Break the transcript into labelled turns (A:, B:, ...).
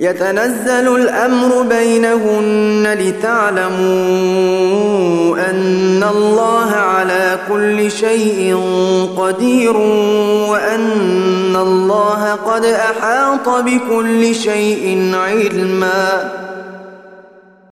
A: يتنزل الأمر بينهن لتعلموا أن الله على كل شيء قدير وأن الله قد أحاط بكل شيء علمًا.